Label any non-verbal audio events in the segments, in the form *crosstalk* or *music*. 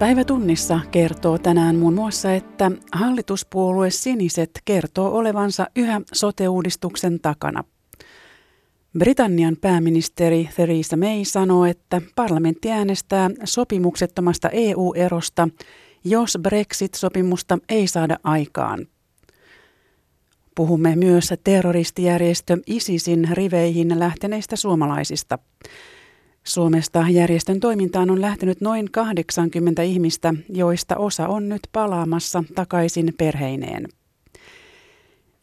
Päivätunnissa kertoo tänään muun muassa, että hallituspuolue Siniset kertoo olevansa yhä sote-uudistuksen takana. Britannian pääministeri Theresa May sanoo, että parlamentti äänestää sopimuksettomasta EU-erosta, jos Brexit-sopimusta ei saada aikaan. Puhumme myös terroristijärjestö ISISin riveihin lähteneistä suomalaisista. Suomesta järjestön toimintaan on lähtenyt noin 80 ihmistä, joista osa on nyt palaamassa takaisin perheineen.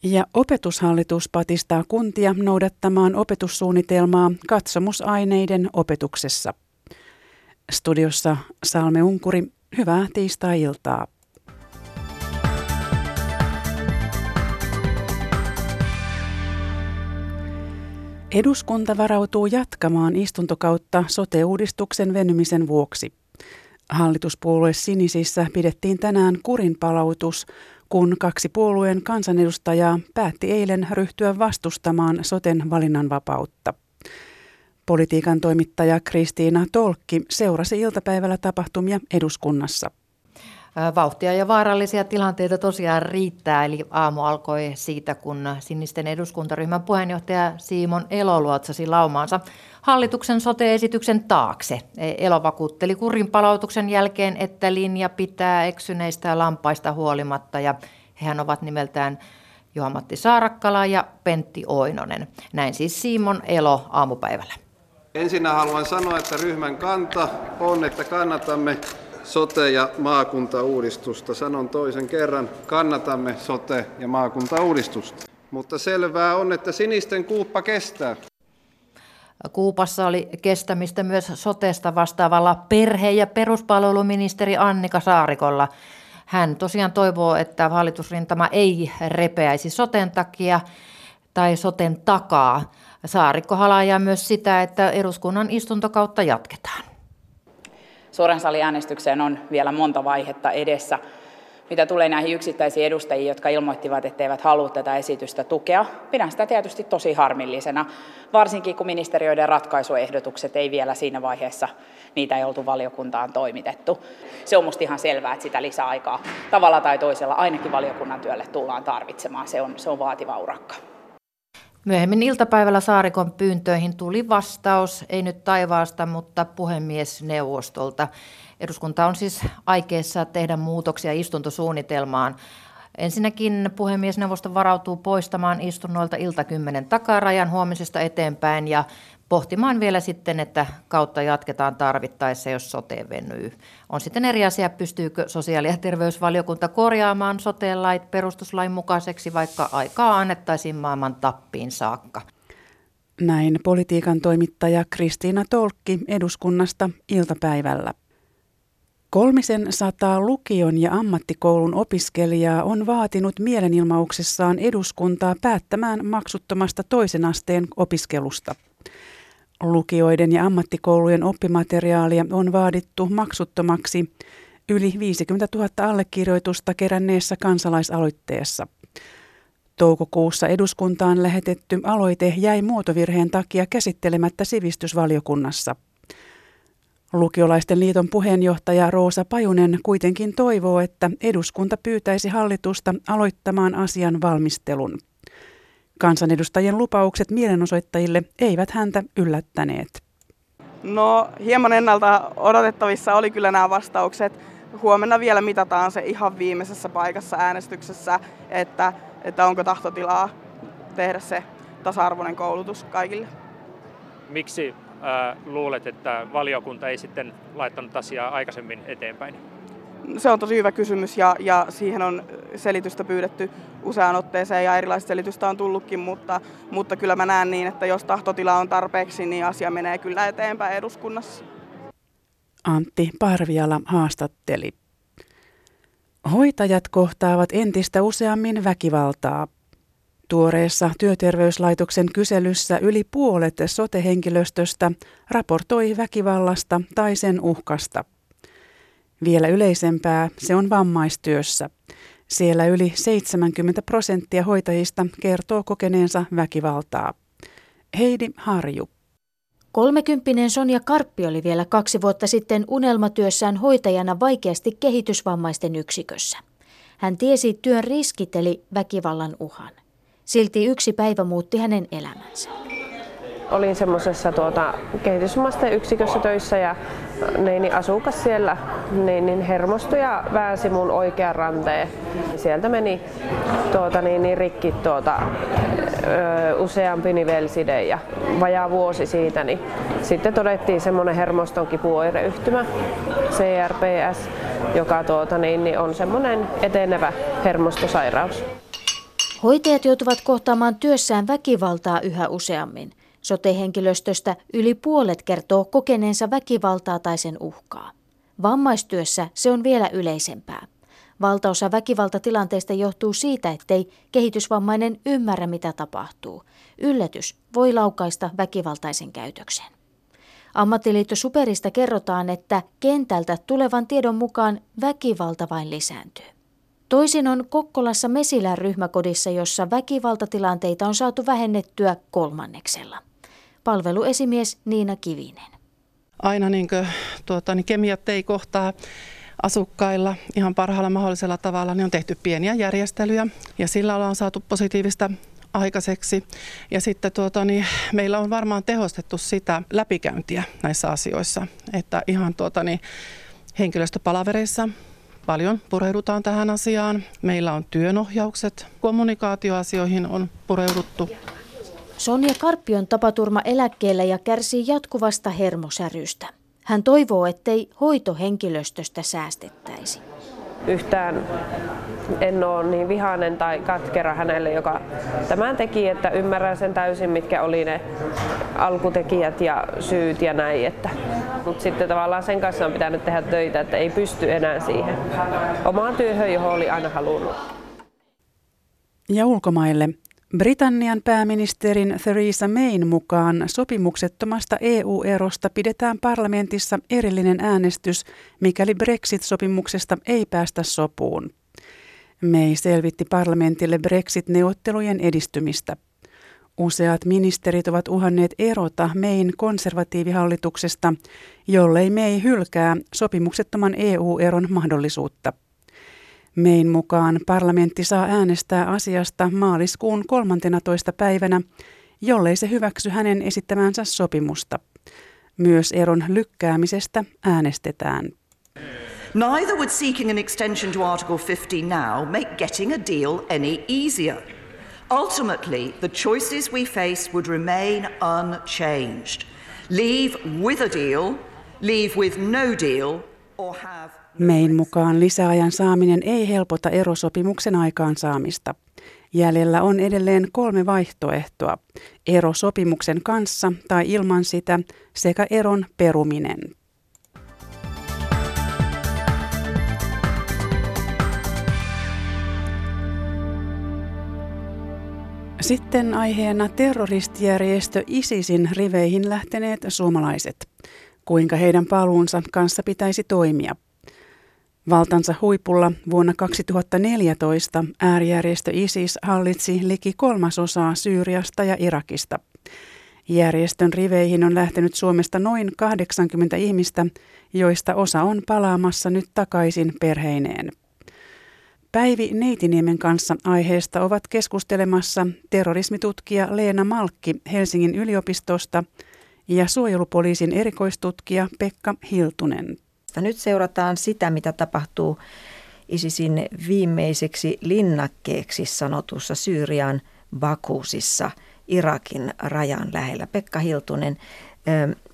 Ja opetushallitus patistaa kuntia noudattamaan opetussuunnitelmaa katsomusaineiden opetuksessa. Studiossa Salme Unkuri, hyvää tiistai-iltaa. Eduskunta varautuu jatkamaan istuntokautta sote-uudistuksen venymisen vuoksi. Hallituspuolue Sinisissä pidettiin tänään kurinpalautus, kun kaksi puolueen kansanedustajaa päätti eilen ryhtyä vastustamaan soten valinnanvapautta. Politiikan toimittaja Kristiina Tolkki seurasi iltapäivällä tapahtumia eduskunnassa. Vauhtia ja vaarallisia tilanteita tosiaan riittää, eli aamu alkoi siitä, kun sinisten eduskuntaryhmän puheenjohtaja Siimon Elo luotsasi laumaansa hallituksen sote-esityksen taakse. E, Elo vakuutteli kurin palautuksen jälkeen, että linja pitää eksyneistä lampaista huolimatta, ja hehän ovat nimeltään Juha-Matti Saarakkala ja Pentti Oinonen. Näin siis Siimon Elo aamupäivällä. Ensinnä haluan sanoa, että ryhmän kanta on, että kannatamme sote- ja maakuntauudistusta. Sanon toisen kerran, kannatamme sote- ja maakuntauudistusta. Mutta selvää on, että sinisten kuuppa kestää. Kuupassa oli kestämistä myös sotesta vastaavalla perhe- ja peruspalveluministeri Annika Saarikolla. Hän tosiaan toivoo, että hallitusrintama ei repeäisi soten takia tai soten takaa. Saarikko halajaa myös sitä, että eduskunnan istuntokautta jatketaan suuren saliäänestykseen on vielä monta vaihetta edessä. Mitä tulee näihin yksittäisiin edustajiin, jotka ilmoittivat, että eivät halua tätä esitystä tukea, pidän sitä tietysti tosi harmillisena, varsinkin kun ministeriöiden ratkaisuehdotukset ei vielä siinä vaiheessa, niitä ei oltu valiokuntaan toimitettu. Se on musta ihan selvää, että sitä lisäaikaa tavalla tai toisella ainakin valiokunnan työlle tullaan tarvitsemaan. Se on, se on vaativa urakka. Myöhemmin iltapäivällä Saarikon pyyntöihin tuli vastaus, ei nyt taivaasta, mutta puhemiesneuvostolta. Eduskunta on siis aikeessa tehdä muutoksia istuntosuunnitelmaan. Ensinnäkin puhemiesneuvosto varautuu poistamaan istunnoilta iltakymmenen takarajan huomisesta eteenpäin ja pohtimaan vielä sitten, että kautta jatketaan tarvittaessa, jos sote venyy. On sitten eri asia, pystyykö sosiaali- ja terveysvaliokunta korjaamaan sote-lait perustuslain mukaiseksi, vaikka aikaa annettaisiin maailman tappiin saakka. Näin politiikan toimittaja Kristiina Tolkki eduskunnasta iltapäivällä. Kolmisen sataa lukion ja ammattikoulun opiskelijaa on vaatinut mielenilmauksessaan eduskuntaa päättämään maksuttomasta toisen asteen opiskelusta. Lukioiden ja ammattikoulujen oppimateriaalia on vaadittu maksuttomaksi yli 50 000 allekirjoitusta keränneessä kansalaisaloitteessa. Toukokuussa eduskuntaan lähetetty aloite jäi muotovirheen takia käsittelemättä sivistysvaliokunnassa. Lukiolaisten liiton puheenjohtaja Roosa Pajunen kuitenkin toivoo, että eduskunta pyytäisi hallitusta aloittamaan asian valmistelun. Kansanedustajien lupaukset mielenosoittajille eivät häntä yllättäneet. No hieman ennalta odotettavissa oli kyllä nämä vastaukset. Huomenna vielä mitataan se ihan viimeisessä paikassa äänestyksessä, että, että onko tahtotilaa tehdä se tasa-arvoinen koulutus kaikille. Miksi äh, luulet, että valiokunta ei sitten laittanut asiaa aikaisemmin eteenpäin? Se on tosi hyvä kysymys ja, ja siihen on selitystä pyydetty useaan otteeseen ja erilaista selitystä on tullutkin, mutta, mutta kyllä mä näen niin, että jos tahtotila on tarpeeksi, niin asia menee kyllä eteenpäin eduskunnassa. Antti Parviala haastatteli. Hoitajat kohtaavat entistä useammin väkivaltaa. Tuoreessa työterveyslaitoksen kyselyssä yli puolet sotehenkilöstöstä raportoi väkivallasta tai sen uhkasta. Vielä yleisempää se on vammaistyössä. Siellä yli 70 prosenttia hoitajista kertoo kokeneensa väkivaltaa. Heidi Harju. Kolmekymppinen Sonja Karppi oli vielä kaksi vuotta sitten unelmatyössään hoitajana vaikeasti kehitysvammaisten yksikössä. Hän tiesi työn riskit eli väkivallan uhan. Silti yksi päivä muutti hänen elämänsä. Olin semmoisessa tuota, kehitysvammaisten yksikössä töissä ja niin, asukas siellä niin, niin hermostui ja väänsi mun oikean ranteen. Sieltä meni tuota, niin, niin rikki tuota, ö, useampi nivelside ja vajaa vuosi siitä, niin sitten todettiin semmoinen hermoston kipuoireyhtymä, CRPS, joka tuota, niin, niin on semmoinen etenevä hermostosairaus. Hoitajat joutuvat kohtaamaan työssään väkivaltaa yhä useammin. Sote-henkilöstöstä yli puolet kertoo kokeneensa väkivaltaa tai sen uhkaa. Vammaistyössä se on vielä yleisempää. Valtaosa väkivaltatilanteista johtuu siitä, ettei kehitysvammainen ymmärrä, mitä tapahtuu. Yllätys voi laukaista väkivaltaisen käytöksen. Ammattiliitto Superista kerrotaan, että kentältä tulevan tiedon mukaan väkivalta vain lisääntyy. Toisin on Kokkolassa Mesilän ryhmäkodissa, jossa väkivaltatilanteita on saatu vähennettyä kolmanneksella. Palveluesimies Niina Kivinen. Aina niin kuin, tuota, niin kemiat ei kohtaa asukkailla ihan parhaalla mahdollisella tavalla, niin on tehty pieniä järjestelyjä ja sillä ollaan saatu positiivista aikaiseksi. Ja sitten tuota, niin meillä on varmaan tehostettu sitä läpikäyntiä näissä asioissa, että ihan tuota, niin henkilöstöpalavereissa paljon pureudutaan tähän asiaan. Meillä on työnohjaukset, kommunikaatioasioihin on pureuduttu. Sonja Karppi on tapaturma eläkkeellä ja kärsii jatkuvasta hermosärystä. Hän toivoo, ettei hoitohenkilöstöstä säästettäisi. Yhtään en ole niin vihainen tai katkera hänelle, joka tämän teki, että ymmärrän sen täysin, mitkä oli ne alkutekijät ja syyt ja näin. Että. Mutta sitten tavallaan sen kanssa on pitänyt tehdä töitä, että ei pysty enää siihen omaan työhön, johon oli aina halunnut. Ja ulkomaille. Britannian pääministerin Theresa Mayn mukaan sopimuksettomasta EU-erosta pidetään parlamentissa erillinen äänestys, mikäli Brexit-sopimuksesta ei päästä sopuun. May selvitti parlamentille Brexit-neuvottelujen edistymistä. Useat ministerit ovat uhanneet erota Mayn konservatiivihallituksesta, jollei May hylkää sopimuksettoman EU-eron mahdollisuutta. Mein mukaan parlamentti saa äänestää asiasta maaliskuun 13. päivänä, jollei se hyväksy hänen esittämänsä sopimusta. Myös eron lykkäämisestä äänestetään. Neither would seeking an extension to Article 50 now make getting a deal any easier. Ultimately, the choices we face would remain unchanged. Leave with a deal, leave with no deal, or have Mein mukaan lisäajan saaminen ei helpota erosopimuksen aikaansaamista. Jäljellä on edelleen kolme vaihtoehtoa. Erosopimuksen kanssa tai ilman sitä sekä eron peruminen. Sitten aiheena terroristijärjestö ISISin riveihin lähteneet suomalaiset. Kuinka heidän paluunsa kanssa pitäisi toimia – Valtansa huipulla vuonna 2014 äärijärjestö ISIS hallitsi liki kolmasosaa Syyriasta ja Irakista. Järjestön riveihin on lähtenyt Suomesta noin 80 ihmistä, joista osa on palaamassa nyt takaisin perheineen. Päivi Neitiniemen kanssa aiheesta ovat keskustelemassa terrorismitutkija Leena Malkki Helsingin yliopistosta ja suojelupoliisin erikoistutkija Pekka Hiltunen. Nyt seurataan sitä, mitä tapahtuu ISISin viimeiseksi linnakkeeksi sanotussa Syyrian Bakusissa Irakin rajan lähellä. Pekka Hiltunen,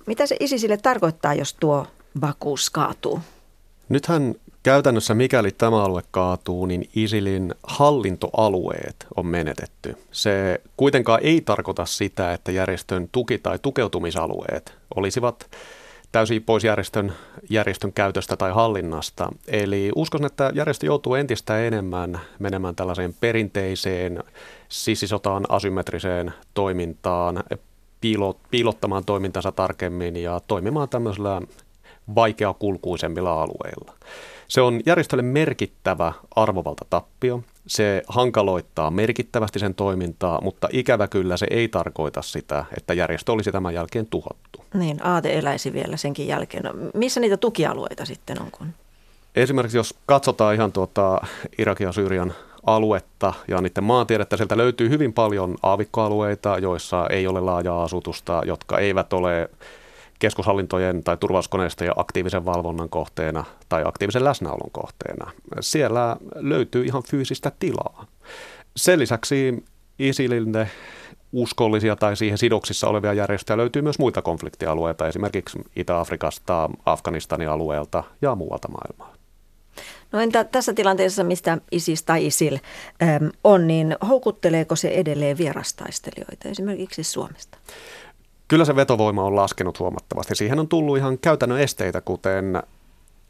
mitä se ISISille tarkoittaa, jos tuo Bakus kaatuu? Nythän käytännössä mikäli tämä alue kaatuu, niin ISILin hallintoalueet on menetetty. Se kuitenkaan ei tarkoita sitä, että järjestön tuki- tai tukeutumisalueet olisivat täysin pois järjestön, järjestön käytöstä tai hallinnasta. Eli uskon, että järjestö joutuu entistä enemmän menemään tällaiseen perinteiseen sissisotaan asymmetriseen toimintaan, piilot, piilottamaan toimintansa tarkemmin ja toimimaan tämmöisellä vaikeakulkuisemmilla alueilla. Se on järjestölle merkittävä arvovalta tappio. Se hankaloittaa merkittävästi sen toimintaa, mutta ikävä kyllä se ei tarkoita sitä, että järjestö olisi tämän jälkeen tuhottu. Niin, aate eläisi vielä senkin jälkeen. No, missä niitä tukialueita sitten on? Kun... Esimerkiksi jos katsotaan ihan tuota Irakin ja Syyrian aluetta ja niiden maantiedettä, sieltä löytyy hyvin paljon aavikkoalueita, joissa ei ole laajaa asutusta, jotka eivät ole keskushallintojen tai turvallisuuskoneistojen aktiivisen valvonnan kohteena tai aktiivisen läsnäolon kohteena. Siellä löytyy ihan fyysistä tilaa. Sen lisäksi ISILille uskollisia tai siihen sidoksissa olevia järjestöjä löytyy myös muita konfliktialueita, esimerkiksi Itä-Afrikasta, Afganistanin alueelta ja muualta maailmaa. No entä tässä tilanteessa, mistä ISIS tai ISIL äm, on, niin houkutteleeko se edelleen vierastaistelijoita esimerkiksi Suomesta? Kyllä se vetovoima on laskenut huomattavasti. Siihen on tullut ihan käytännön esteitä, kuten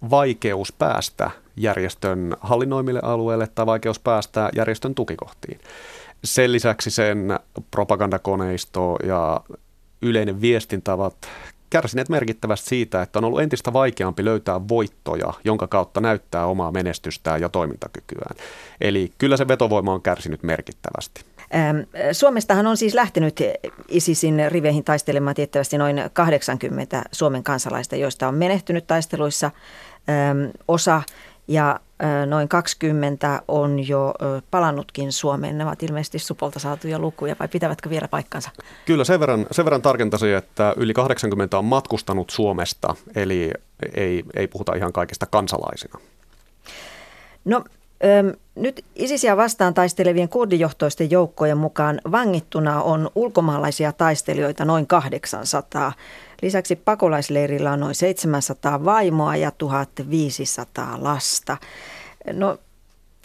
vaikeus päästä järjestön hallinnoimille alueille tai vaikeus päästä järjestön tukikohtiin. Sen lisäksi sen propagandakoneisto ja yleinen viestintä ovat kärsineet merkittävästi siitä, että on ollut entistä vaikeampi löytää voittoja, jonka kautta näyttää omaa menestystään ja toimintakykyään. Eli kyllä se vetovoima on kärsinyt merkittävästi. Suomestahan on siis lähtenyt ISISin riveihin taistelemaan tiettävästi noin 80 Suomen kansalaista, joista on menehtynyt taisteluissa osa ja noin 20 on jo palannutkin Suomeen. Nämä ovat ilmeisesti Supolta saatuja lukuja, vai pitävätkö vielä paikkansa? Kyllä, sen verran, sen verran tarkentaisin, että yli 80 on matkustanut Suomesta, eli ei, ei puhuta ihan kaikista kansalaisina. No nyt ISISia vastaan taistelevien kurdijohtoisten joukkojen mukaan vangittuna on ulkomaalaisia taistelijoita noin 800. Lisäksi pakolaisleirillä on noin 700 vaimoa ja 1500 lasta. No,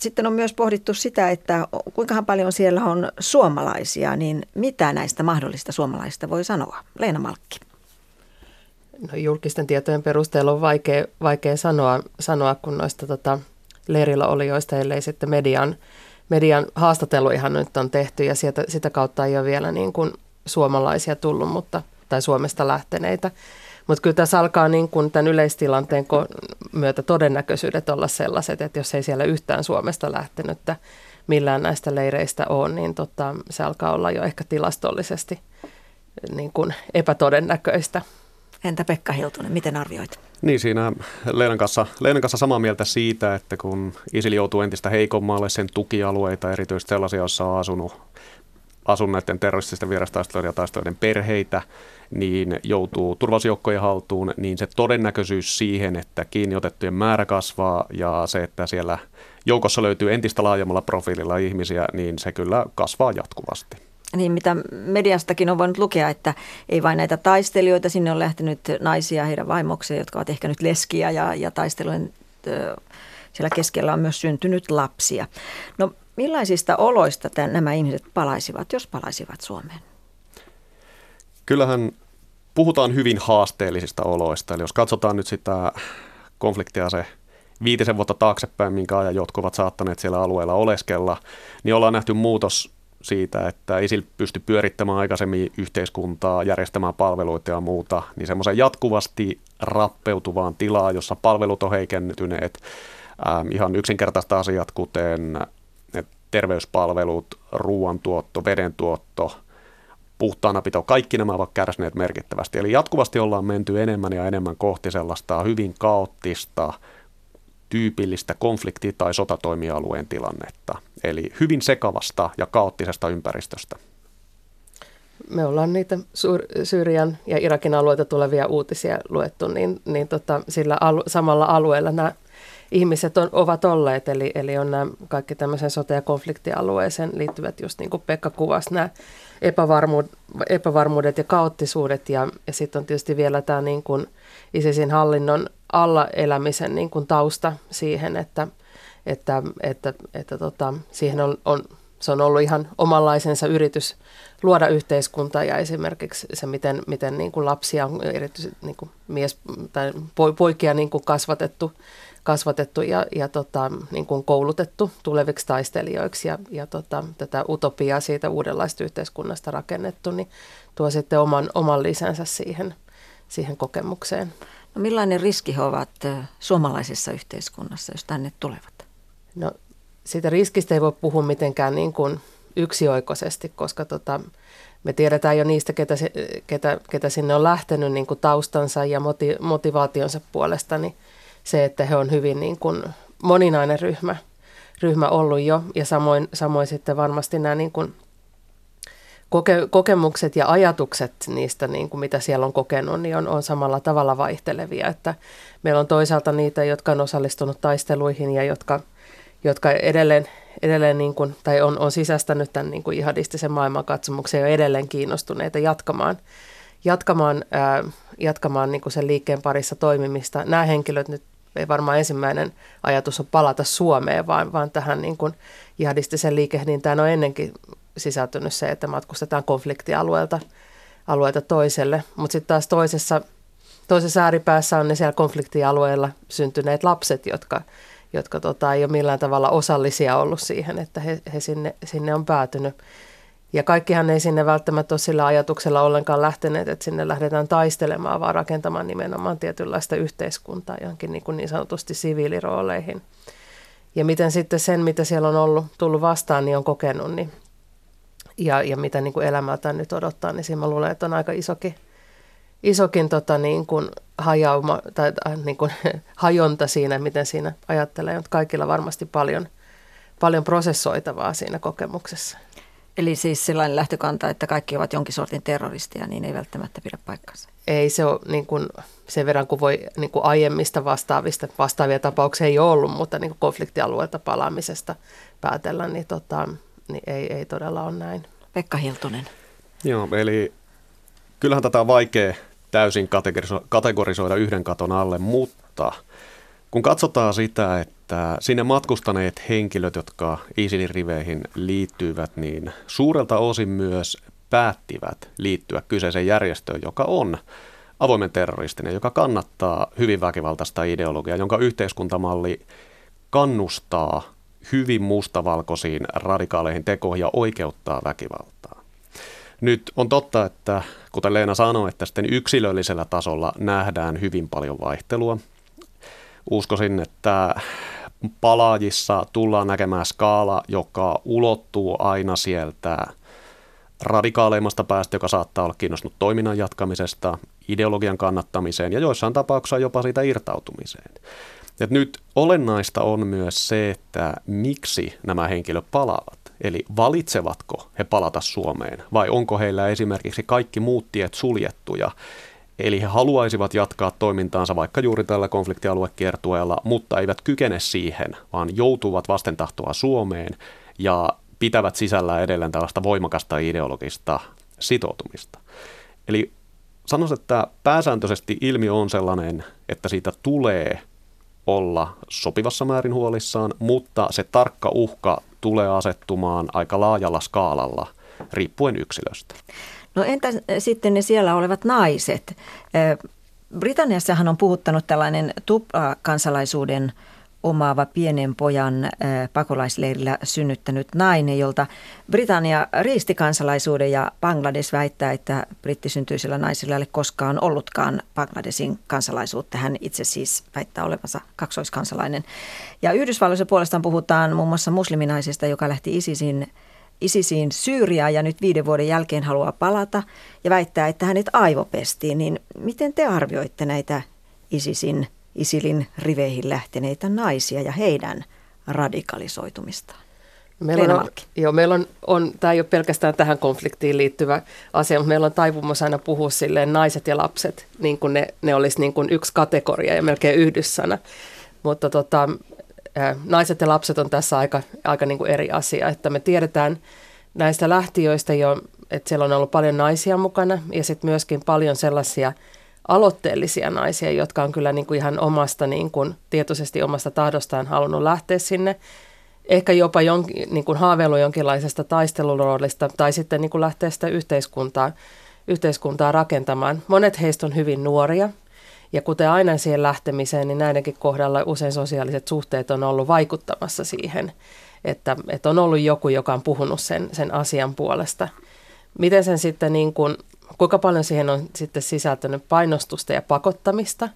sitten on myös pohdittu sitä, että kuinka paljon siellä on suomalaisia, niin mitä näistä mahdollista suomalaisista voi sanoa? Leena Malkki. No, julkisten tietojen perusteella on vaikea, vaikea sanoa, sanoa, kun noista tota, leirillä olijoista, ellei sitten median, median ihan nyt on tehty ja sieltä, sitä kautta ei ole vielä niin kuin suomalaisia tullut, mutta, tai Suomesta lähteneitä. Mutta kyllä tässä alkaa niin kuin tämän yleistilanteen myötä todennäköisyydet olla sellaiset, että jos ei siellä yhtään Suomesta lähtenyt millään näistä leireistä ole, niin tota, se alkaa olla jo ehkä tilastollisesti niin kuin epätodennäköistä. Entä Pekka Hiltunen, miten arvioit? Niin, siinä Leenan kanssa, Leenan kanssa samaa mieltä siitä, että kun ISIL joutuu entistä heikommalle, sen tukialueita, erityisesti sellaisia, joissa on asunut, asunut näiden terrorististen vierastaistelujen ja taistelujen perheitä, niin joutuu turvallisuusjoukkojen haltuun, niin se todennäköisyys siihen, että kiinniotettujen määrä kasvaa ja se, että siellä joukossa löytyy entistä laajemmalla profiililla ihmisiä, niin se kyllä kasvaa jatkuvasti niin mitä mediastakin on voinut lukea, että ei vain näitä taistelijoita, sinne on lähtenyt naisia heidän vaimokseen, jotka ovat ehkä nyt leskiä ja, ja taistelujen siellä keskellä on myös syntynyt lapsia. No millaisista oloista tämän, nämä ihmiset palaisivat, jos palaisivat Suomeen? Kyllähän puhutaan hyvin haasteellisista oloista. Eli jos katsotaan nyt sitä konfliktia se viitisen vuotta taaksepäin, minkä ajan jotkut ovat saattaneet siellä alueella oleskella, niin ollaan nähty muutos siitä, että ISIL pysty pyörittämään aikaisemmin yhteiskuntaa, järjestämään palveluita ja muuta, niin semmoisen jatkuvasti rappeutuvaan tilaan, jossa palvelut on heikentyneet, ähm, ihan yksinkertaista asiat, kuten terveyspalvelut, ruoantuotto, vedentuotto, puhtaanapito, kaikki nämä ovat kärsineet merkittävästi. Eli jatkuvasti ollaan menty enemmän ja enemmän kohti sellaista hyvin kaoottista, tyypillistä konflikti- tai sotatoimialueen tilannetta. Eli hyvin sekavasta ja kaoottisesta ympäristöstä. Me ollaan niitä Syyrian ja Irakin alueita tulevia uutisia luettu, niin, niin tota, sillä alu, samalla alueella nämä ihmiset on, ovat olleet, eli, eli on nämä kaikki tämmöisen sote- ja konfliktialueeseen liittyvät, just niin kuin Pekka kuvasi, nämä epävarmuudet, epävarmuudet ja kaoottisuudet, ja, ja sitten on tietysti vielä tämä niin kuin ISISin hallinnon alla elämisen niin kuin tausta siihen, että, että, että, että tota, siihen on, on, se on ollut ihan omanlaisensa yritys luoda yhteiskuntaa ja esimerkiksi se, miten, miten niin kuin lapsia erityisesti niin kuin mies tai poikia niin kuin kasvatettu, kasvatettu ja, ja tota, niin kuin koulutettu tuleviksi taistelijoiksi ja, ja tota, tätä utopiaa siitä uudenlaista yhteiskunnasta rakennettu, niin tuo sitten oman, oman lisänsä siihen, siihen kokemukseen. No millainen riski he ovat suomalaisessa yhteiskunnassa, jos tänne tulevat? No siitä riskistä ei voi puhua mitenkään niin kuin yksioikoisesti, koska tota, me tiedetään jo niistä, ketä, ketä, ketä sinne on lähtenyt niin kuin taustansa ja moti, motivaationsa puolesta, niin se, että he on hyvin niin kuin moninainen ryhmä, ryhmä ollut jo. Ja samoin, samoin sitten varmasti nämä niin kuin koke, kokemukset ja ajatukset niistä, niin kuin mitä siellä on kokenut, niin on, on samalla tavalla vaihtelevia. Että meillä on toisaalta niitä, jotka on osallistunut taisteluihin ja jotka, jotka edelleen, edelleen niin kuin, tai on, on sisästänyt tämän niin kuin ihadistisen maailmankatsomuksen ja edelleen kiinnostuneita jatkamaan, jatkamaan, ää, jatkamaan niin kuin sen liikkeen parissa toimimista. Nämä henkilöt nyt ei varmaan ensimmäinen ajatus on palata Suomeen, vaan, vaan tähän niin kuin jihadistisen liikehdintään on ennenkin sisältynyt se, että matkustetaan konfliktialueelta alueelta toiselle. Mutta sitten taas toisessa, toisessa ääripäässä on ne siellä konfliktialueella syntyneet lapset, jotka, jotka tota, ei ole millään tavalla osallisia ollut siihen, että he, he sinne, sinne on päätynyt. Ja kaikkihan ei sinne välttämättä ole sillä ajatuksella ollenkaan lähteneet, että sinne lähdetään taistelemaan, vaan rakentamaan nimenomaan tietynlaista yhteiskuntaa johonkin niin, kuin niin sanotusti siviilirooleihin. Ja miten sitten sen, mitä siellä on ollut, tullut vastaan, niin on kokenut, niin ja, ja mitä niin kuin elämältä nyt odottaa, niin siinä mä luulen, että on aika isokin, isokin tota, niin kuin hajauma, tai äh, niin kuin, *laughs* hajonta siinä, miten siinä ajattelee, mutta kaikilla varmasti paljon, paljon prosessoitavaa siinä kokemuksessa. Eli siis sellainen lähtökanta, että kaikki ovat jonkin sortin terroristia, niin ei välttämättä pidä paikkansa. Ei se ole niin kuin, sen verran kuin voi niin kuin aiemmista vastaavista, vastaavia tapauksia ei ole ollut, mutta niin kuin konfliktialueelta palaamisesta päätellä, niin, tota, niin ei, ei todella ole näin. Pekka Hiltunen. Joo, eli kyllähän tätä on vaikea täysin kategorisoida yhden katon alle, mutta kun katsotaan sitä, että sinne matkustaneet henkilöt, jotka ISILin riveihin liittyvät, niin suurelta osin myös päättivät liittyä kyseiseen järjestöön, joka on avoimen terroristinen, joka kannattaa hyvin väkivaltaista ideologiaa, jonka yhteiskuntamalli kannustaa hyvin mustavalkoisiin radikaaleihin tekoihin ja oikeuttaa väkivaltaa. Nyt on totta, että kuten Leena sanoi, että sitten yksilöllisellä tasolla nähdään hyvin paljon vaihtelua. Uskoisin, että palaajissa tullaan näkemään skaala, joka ulottuu aina sieltä radikaaleimmasta päästä, joka saattaa olla kiinnostunut toiminnan jatkamisesta, ideologian kannattamiseen ja joissain tapauksissa jopa siitä irtautumiseen. Et nyt olennaista on myös se, että miksi nämä henkilöt palaavat. Eli valitsevatko he palata Suomeen vai onko heillä esimerkiksi kaikki muut tiet suljettuja. Eli he haluaisivat jatkaa toimintaansa vaikka juuri tällä konfliktialuekiertueella, mutta eivät kykene siihen, vaan joutuvat vastentahtoa Suomeen ja pitävät sisällä edelleen tällaista voimakasta ideologista sitoutumista. Eli sanoisin, että pääsääntöisesti ilmiö on sellainen, että siitä tulee olla sopivassa määrin huolissaan, mutta se tarkka uhka tulee asettumaan aika laajalla skaalalla riippuen yksilöstä. No entä sitten ne siellä olevat naiset? Britanniassahan on puhuttanut tällainen kansalaisuuden omaava pienen pojan pakolaisleirillä synnyttänyt nainen, jolta Britannia riisti kansalaisuuden ja Bangladesh väittää, että brittisyntyisellä naisilla ei ole koskaan ollutkaan Bangladesin kansalaisuutta. Hän itse siis väittää olevansa kaksoiskansalainen. Ja Yhdysvalloissa puolestaan puhutaan muun muassa musliminaisesta, joka lähti ISISin ISISiin Syyriaan ja nyt viiden vuoden jälkeen haluaa palata ja väittää, että hänet aivopestiin, niin miten te arvioitte näitä ISISin ISILin riveihin lähteneitä naisia ja heidän radikalisoitumistaan. Meillä on, joo, meillä on, on, tämä ei ole pelkästään tähän konfliktiin liittyvä asia, mutta meillä on taipumus aina puhua silleen naiset ja lapset, niin kuin ne, ne olisi niin kuin yksi kategoria ja melkein yhdyssana. Mutta tota, naiset ja lapset on tässä aika, aika niin kuin eri asia, että me tiedetään näistä lähtiöistä jo, että siellä on ollut paljon naisia mukana ja sitten myöskin paljon sellaisia – aloitteellisia naisia, jotka on kyllä niin kuin ihan omasta, niin kuin, tietoisesti omasta tahdostaan halunnut lähteä sinne. Ehkä jopa jonkin, niin kuin haaveilu jonkinlaisesta taisteluroolista tai sitten niin kuin lähteä sitä yhteiskuntaa, yhteiskuntaa rakentamaan. Monet heistä on hyvin nuoria ja kuten aina siihen lähtemiseen, niin näidenkin kohdalla usein sosiaaliset suhteet on ollut vaikuttamassa siihen, että, että on ollut joku, joka on puhunut sen, sen asian puolesta. Miten sen sitten niin kuin kuinka paljon siihen on sitten sisältynyt painostusta ja pakottamista,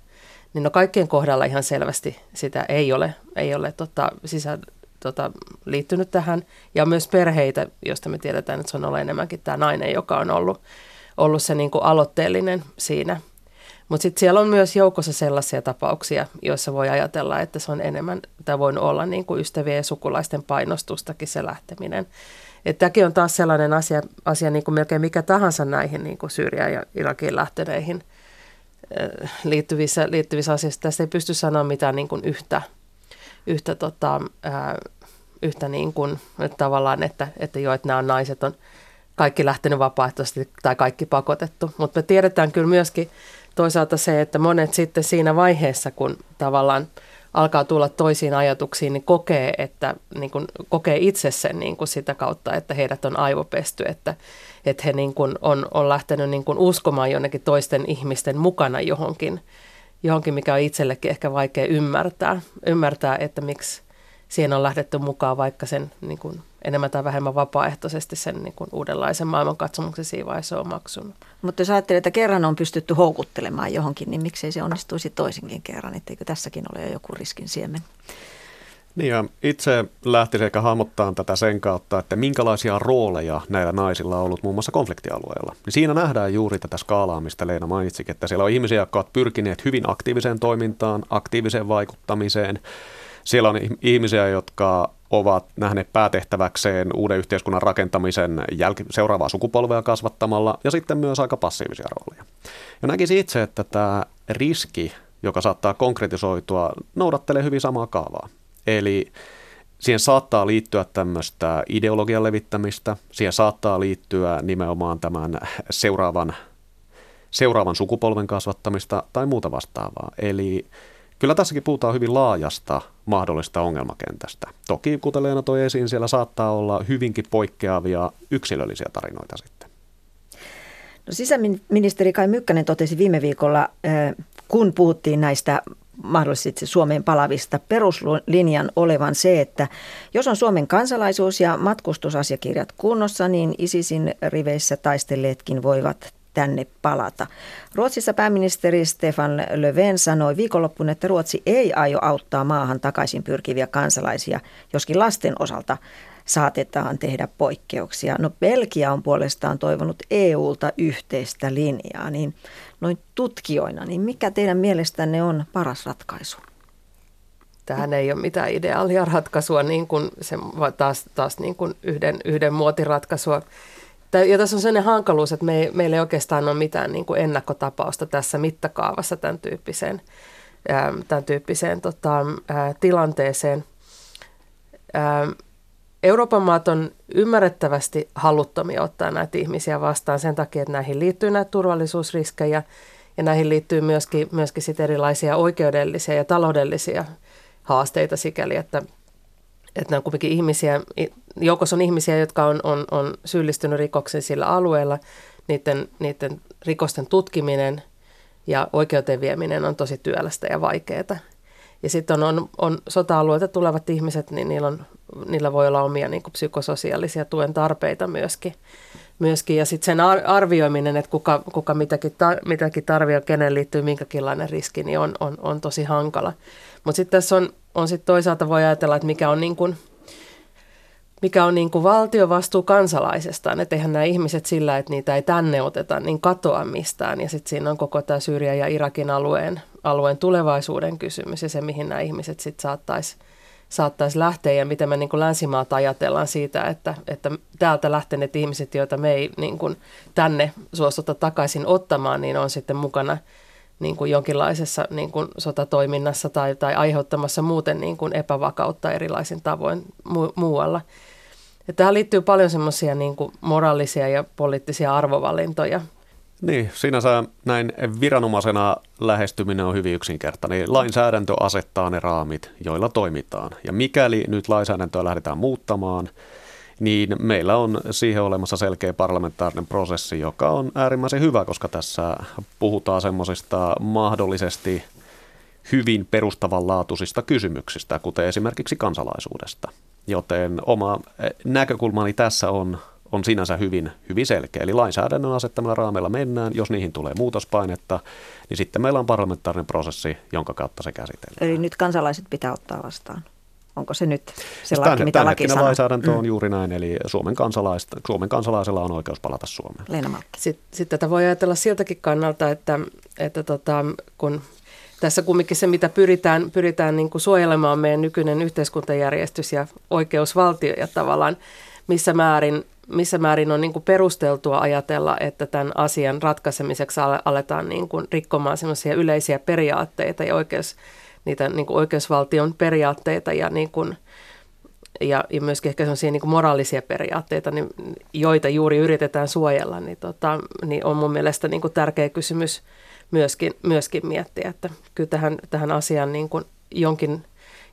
niin no kaikkien kohdalla ihan selvästi sitä ei ole, ei ole tota, tota, liittynyt tähän. Ja myös perheitä, joista me tiedetään, että se on ollut enemmänkin tämä nainen, joka on ollut, ollut se niin kuin aloitteellinen siinä. Mutta sitten siellä on myös joukossa sellaisia tapauksia, joissa voi ajatella, että se on enemmän, tai voi olla niin kuin ystävien ja sukulaisten painostustakin se lähteminen. Että tämäkin on taas sellainen asia, asia niin kuin melkein mikä tahansa näihin niin kuin Syyriaan ja Irakiin lähteneihin äh, liittyvissä, liittyvissä asioissa. Tästä ei pysty sanoa mitään niin kuin yhtä, yhtä, tota, äh, yhtä niin kuin, että tavallaan, että, että jo, että nämä naiset on kaikki lähtenyt vapaaehtoisesti tai kaikki pakotettu. Mutta me tiedetään kyllä myöskin toisaalta se, että monet sitten siinä vaiheessa, kun tavallaan – alkaa tulla toisiin ajatuksiin, niin kokee, että, niin kuin, kokee itse sen niin kuin sitä kautta, että heidät on aivopesty, että, että he niin kuin on, on lähtenyt niin kuin uskomaan jonnekin toisten ihmisten mukana johonkin, johonkin, mikä on itsellekin ehkä vaikea ymmärtää, ymmärtää että miksi siihen on lähdetty mukaan vaikka sen niin kuin enemmän tai vähemmän vapaaehtoisesti sen niin kuin uudenlaisen maailmankatsomuksen siinä vaiheessa on maksunut. Mutta jos ajattelee, että kerran on pystytty houkuttelemaan johonkin, niin miksei se onnistuisi toisinkin kerran, etteikö tässäkin ole jo joku riskin siemen? Niin ja itse lähtisin ehkä hahmottaa tätä sen kautta, että minkälaisia rooleja näillä naisilla on ollut muun muassa konfliktialueella. Niin siinä nähdään juuri tätä skaalaa, mistä Leena mainitsikin, että siellä on ihmisiä, jotka ovat pyrkineet hyvin aktiiviseen toimintaan, aktiiviseen vaikuttamiseen. Siellä on ihmisiä, jotka ovat nähneet päätehtäväkseen uuden yhteiskunnan rakentamisen jälki- seuraavaa sukupolvea kasvattamalla ja sitten myös aika passiivisia rooleja. Ja näkisin itse, että tämä riski, joka saattaa konkretisoitua, noudattelee hyvin samaa kaavaa. Eli siihen saattaa liittyä tämmöistä ideologian levittämistä, siihen saattaa liittyä nimenomaan tämän seuraavan, seuraavan sukupolven kasvattamista tai muuta vastaavaa. Eli Kyllä tässäkin puhutaan hyvin laajasta mahdollista ongelmakentästä. Toki, kuten Leena toi esiin, siellä saattaa olla hyvinkin poikkeavia yksilöllisiä tarinoita sitten. No, sisäministeri Kai Mykkänen totesi viime viikolla, kun puhuttiin näistä mahdollisesti Suomeen palavista peruslinjan olevan se, että jos on Suomen kansalaisuus ja matkustusasiakirjat kunnossa, niin ISISin riveissä taistelleetkin voivat tänne palata. Ruotsissa pääministeri Stefan Löfven sanoi viikonloppuun, että Ruotsi ei aio auttaa maahan takaisin pyrkiviä kansalaisia, joskin lasten osalta saatetaan tehdä poikkeuksia. No Belgia on puolestaan toivonut EUlta yhteistä linjaa, niin noin tutkijoina, niin mikä teidän mielestänne on paras ratkaisu? Tähän ei ole mitään ideaalia ratkaisua, niin kuin se, taas, taas niin kuin yhden, yhden muotiratkaisua ja tässä on sellainen hankaluus, että me ei, meillä ei oikeastaan ole mitään niin kuin ennakkotapausta tässä mittakaavassa tämän tyyppiseen, tämän tyyppiseen tota, tilanteeseen. Euroopan maat on ymmärrettävästi haluttomia ottaa näitä ihmisiä vastaan sen takia, että näihin liittyy näitä turvallisuusriskejä ja näihin liittyy myöskin, myöskin sit erilaisia oikeudellisia ja taloudellisia haasteita sikäli, että, että nämä on kuitenkin ihmisiä, joukossa on ihmisiä, jotka on, on, on syyllistynyt rikoksiin sillä alueella. Niiden, niiden rikosten tutkiminen ja oikeuteen vieminen on tosi työlästä ja vaikeaa. Ja sitten on, on, on sota-alueelta tulevat ihmiset, niin niillä, on, niillä voi olla omia niin kuin psykososiaalisia tuen tarpeita myöskin. myöskin. Ja sitten sen arvioiminen, että kuka, kuka mitäkin, tar, mitäkin tarvii ja kenen liittyy minkäkinlainen riski, niin on, on, on tosi hankala. Mutta sitten tässä on, on sit toisaalta voi ajatella, että mikä on niin kuin – mikä on niin kuin valtiovastuu kansalaisestaan. Että eihän nämä ihmiset sillä, että niitä ei tänne oteta, niin katoa mistään. Ja sitten siinä on koko tämä Syyrian ja Irakin alueen, alueen tulevaisuuden kysymys ja se, mihin nämä ihmiset sitten saattaisi saattaisi lähteä ja miten me niin kuin länsimaat ajatellaan siitä, että, että täältä lähteneet ihmiset, joita me ei niin kuin tänne suostuta takaisin ottamaan, niin on sitten mukana niin kuin jonkinlaisessa niin kuin sotatoiminnassa tai, tai aiheuttamassa muuten niin kuin epävakautta erilaisin tavoin mu- muualla. Ja tähän liittyy paljon semmoisia niin moraalisia ja poliittisia arvovalintoja. Niin, sinänsä näin viranomaisena lähestyminen on hyvin yksinkertainen. Lainsäädäntö asettaa ne raamit, joilla toimitaan. Ja mikäli nyt lainsäädäntöä lähdetään muuttamaan, niin meillä on siihen olemassa selkeä parlamentaarinen prosessi, joka on äärimmäisen hyvä, koska tässä puhutaan semmoisista mahdollisesti hyvin perustavanlaatuisista kysymyksistä, kuten esimerkiksi kansalaisuudesta. Joten oma eh, näkökulmani tässä on, on sinänsä hyvin, hyvin selkeä. Eli lainsäädännön asettamalla raameilla mennään. Jos niihin tulee muutospainetta, niin sitten meillä on parlamentaarinen prosessi, jonka kautta se käsitellään. Eli nyt kansalaiset pitää ottaa vastaan. Onko se nyt se laki, Tän, mitä laki sanoo? lainsäädäntö on mm. juuri näin, eli Suomen, kansalaista, Suomen kansalaisella on oikeus palata Suomeen. Leena Malkki. Sitten, sitten tätä voi ajatella siltäkin kannalta, että, että tota, kun tässä kumminkin se, mitä pyritään, pyritään niin kuin suojelemaan meidän nykyinen yhteiskuntajärjestys ja oikeusvaltio ja tavallaan missä määrin, missä määrin on niin kuin perusteltua ajatella, että tämän asian ratkaisemiseksi aletaan niin kuin rikkomaan sellaisia yleisiä periaatteita ja oikeus, niitä niin kuin oikeusvaltion periaatteita ja, niin kuin, ja, ja myöskin ehkä sellaisia niin kuin moraalisia periaatteita, niin, joita juuri yritetään suojella, niin, tota, niin on mun mielestä niin kuin tärkeä kysymys myöskin, myöskin miettiä, että kyllä tähän, tähän asiaan niin kuin jonkin,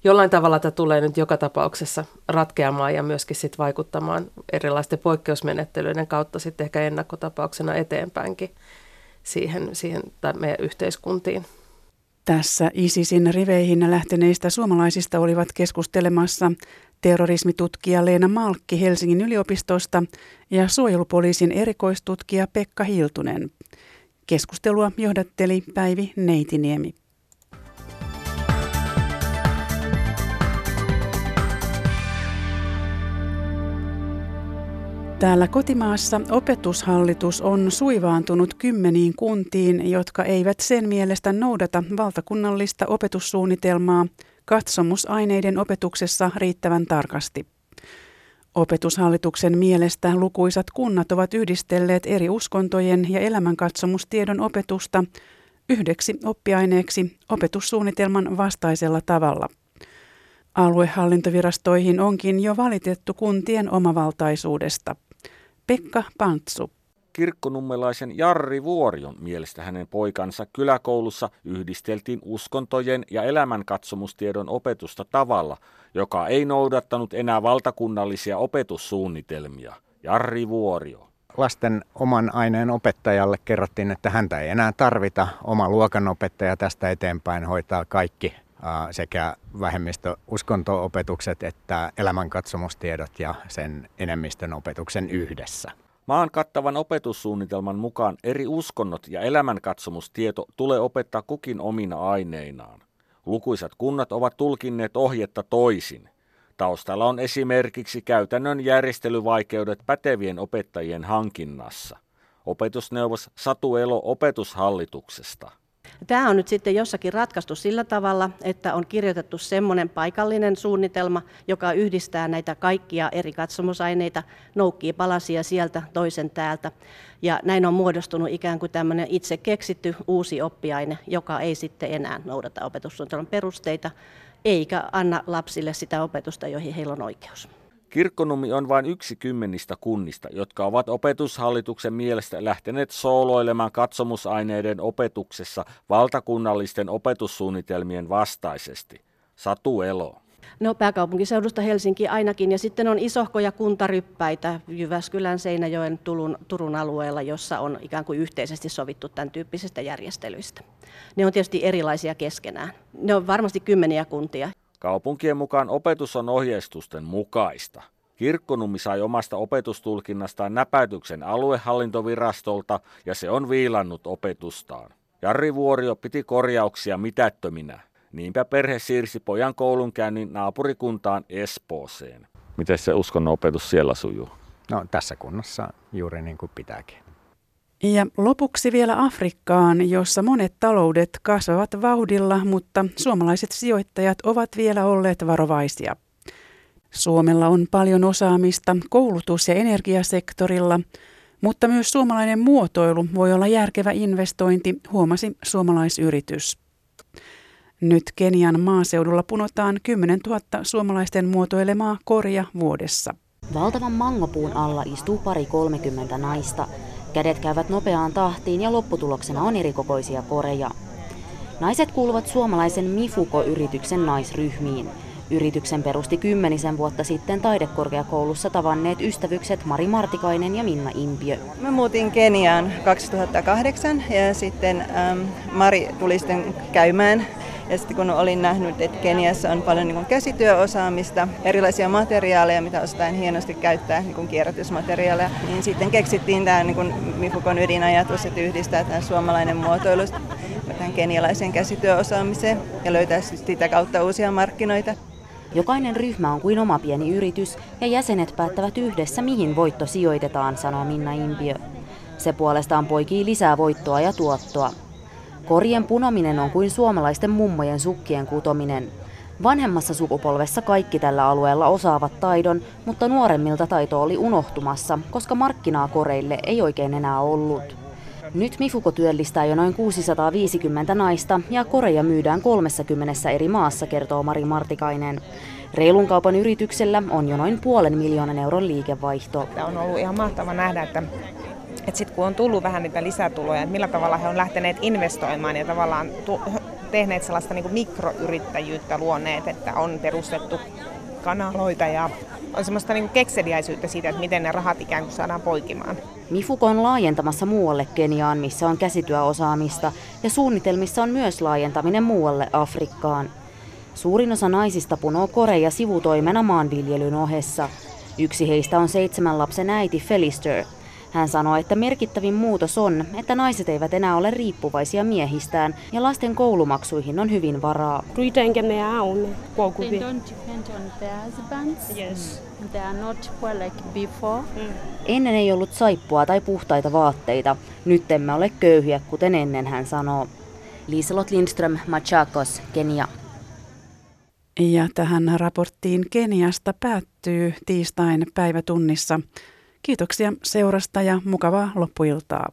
jollain tavalla tämä tulee nyt joka tapauksessa ratkeamaan ja myöskin sit vaikuttamaan erilaisten poikkeusmenettelyiden kautta sitten ehkä ennakkotapauksena eteenpäinkin siihen, siihen tai meidän yhteiskuntiin. Tässä ISISin riveihin lähteneistä suomalaisista olivat keskustelemassa terrorismitutkija Leena Malkki Helsingin yliopistosta ja suojelupoliisin erikoistutkija Pekka Hiltunen. Keskustelua johdatteli Päivi Neitiniemi. Täällä kotimaassa opetushallitus on suivaantunut kymmeniin kuntiin, jotka eivät sen mielestä noudata valtakunnallista opetussuunnitelmaa katsomusaineiden opetuksessa riittävän tarkasti. Opetushallituksen mielestä lukuisat kunnat ovat yhdistelleet eri uskontojen ja elämänkatsomustiedon opetusta yhdeksi oppiaineeksi opetussuunnitelman vastaisella tavalla. Aluehallintovirastoihin onkin jo valitettu kuntien omavaltaisuudesta. Pekka Pantsu. Kirkkonummelaisen Jarri Vuorion mielestä hänen poikansa kyläkoulussa yhdisteltiin uskontojen ja elämänkatsomustiedon opetusta tavalla, joka ei noudattanut enää valtakunnallisia opetussuunnitelmia. Jarri Vuorio. Lasten oman aineen opettajalle kerrottiin, että häntä ei enää tarvita. Oma luokanopettaja tästä eteenpäin hoitaa kaikki sekä vähemmistöuskonto-opetukset että elämänkatsomustiedot ja sen enemmistön opetuksen yhdessä. Maan kattavan opetussuunnitelman mukaan eri uskonnot ja elämänkatsomustieto tulee opettaa kukin omina aineinaan. Lukuisat kunnat ovat tulkinneet ohjetta toisin. Taustalla on esimerkiksi käytännön järjestelyvaikeudet pätevien opettajien hankinnassa. Opetusneuvos Satu Elo opetushallituksesta. Tämä on nyt sitten jossakin ratkaistu sillä tavalla, että on kirjoitettu semmoinen paikallinen suunnitelma, joka yhdistää näitä kaikkia eri katsomusaineita, noukkii palasia sieltä toisen täältä. Ja näin on muodostunut ikään kuin tämmöinen itse keksitty uusi oppiaine, joka ei sitten enää noudata opetussuunnitelman perusteita, eikä anna lapsille sitä opetusta, joihin heillä on oikeus. Kirkkonummi on vain yksi kymmenistä kunnista, jotka ovat opetushallituksen mielestä lähteneet sooloilemaan katsomusaineiden opetuksessa valtakunnallisten opetussuunnitelmien vastaisesti. Satu Elo. No pääkaupunkiseudusta Helsinki ainakin ja sitten on isohkoja kuntaryppäitä Jyväskylän, Seinäjoen, Turun, Turun alueella, jossa on ikään kuin yhteisesti sovittu tämän tyyppisistä järjestelyistä. Ne on tietysti erilaisia keskenään. Ne on varmasti kymmeniä kuntia. Kaupunkien mukaan opetus on ohjeistusten mukaista. Kirkkonummi sai omasta opetustulkinnastaan näpäytyksen aluehallintovirastolta ja se on viilannut opetustaan. Jarri Vuorio piti korjauksia mitättöminä. Niinpä perhe siirsi pojan koulunkäynnin naapurikuntaan Espooseen. Miten se uskonnon opetus siellä sujuu? No tässä kunnassa juuri niin kuin pitääkin. Ja lopuksi vielä Afrikkaan, jossa monet taloudet kasvavat vauhdilla, mutta suomalaiset sijoittajat ovat vielä olleet varovaisia. Suomella on paljon osaamista koulutus- ja energiasektorilla, mutta myös suomalainen muotoilu voi olla järkevä investointi, huomasi suomalaisyritys. Nyt Kenian maaseudulla punotaan 10 000 suomalaisten muotoilemaa korja vuodessa. Valtavan mangopuun alla istuu pari 30 naista – Kädet käyvät nopeaan tahtiin ja lopputuloksena on erikokoisia koreja. Naiset kuuluvat suomalaisen Mifuko-yrityksen naisryhmiin. Yrityksen perusti kymmenisen vuotta sitten taidekorkeakoulussa tavanneet ystävykset Mari Martikainen ja Minna Impiö. Mä muutin Keniaan 2008 ja sitten ähm, Mari tuli sitten käymään ja sitten kun olin nähnyt, että Keniassa on paljon niin käsityöosaamista, erilaisia materiaaleja, mitä osataan hienosti käyttää, niin kuin kierrätysmateriaaleja, niin sitten keksittiin tämä niin Mifukon ydinajatus, että yhdistää tämä suomalainen muotoilu tähän kenialaiseen käsityöosaamiseen ja löytää sitä kautta uusia markkinoita. Jokainen ryhmä on kuin oma pieni yritys ja jäsenet päättävät yhdessä, mihin voitto sijoitetaan, sanoo Minna Impiö. Se puolestaan poikii lisää voittoa ja tuottoa. Korien punominen on kuin suomalaisten mummojen sukkien kutominen. Vanhemmassa sukupolvessa kaikki tällä alueella osaavat taidon, mutta nuoremmilta taito oli unohtumassa, koska markkinaa koreille ei oikein enää ollut. Nyt Mifuko työllistää jo noin 650 naista ja koreja myydään 30 eri maassa, kertoo Mari Martikainen. Reilun kaupan yrityksellä on jo noin puolen miljoonan euron liikevaihto. Tämä on ollut ihan mahtava nähdä, että että sitten kun on tullut vähän niitä lisätuloja, että millä tavalla he on lähteneet investoimaan ja tavallaan tu- tehneet sellaista niin mikroyrittäjyyttä luoneet, että on perustettu kanaloita ja on semmoista niin kekseliäisyyttä siitä, että miten ne rahat ikään kuin saadaan poikimaan. Mifuko on laajentamassa muualle Keniaan, missä on käsityöosaamista, ja suunnitelmissa on myös laajentaminen muualle Afrikkaan. Suurin osa naisista punoo koreja sivutoimena maanviljelyn ohessa. Yksi heistä on seitsemän lapsen äiti Felister – hän sanoi, että merkittävin muutos on, että naiset eivät enää ole riippuvaisia miehistään ja lasten koulumaksuihin on hyvin varaa. They don't depend on their husbands. Yes. They are not poor like before. Mm. Ennen ei ollut saippua tai puhtaita vaatteita. Nyt emme ole köyhiä, kuten ennen hän sanoo. Liselot Lindström, Machakos, Kenia. Ja tähän raporttiin Keniasta päättyy tiistain päivätunnissa. Kiitoksia seurasta ja mukavaa loppuiltaa.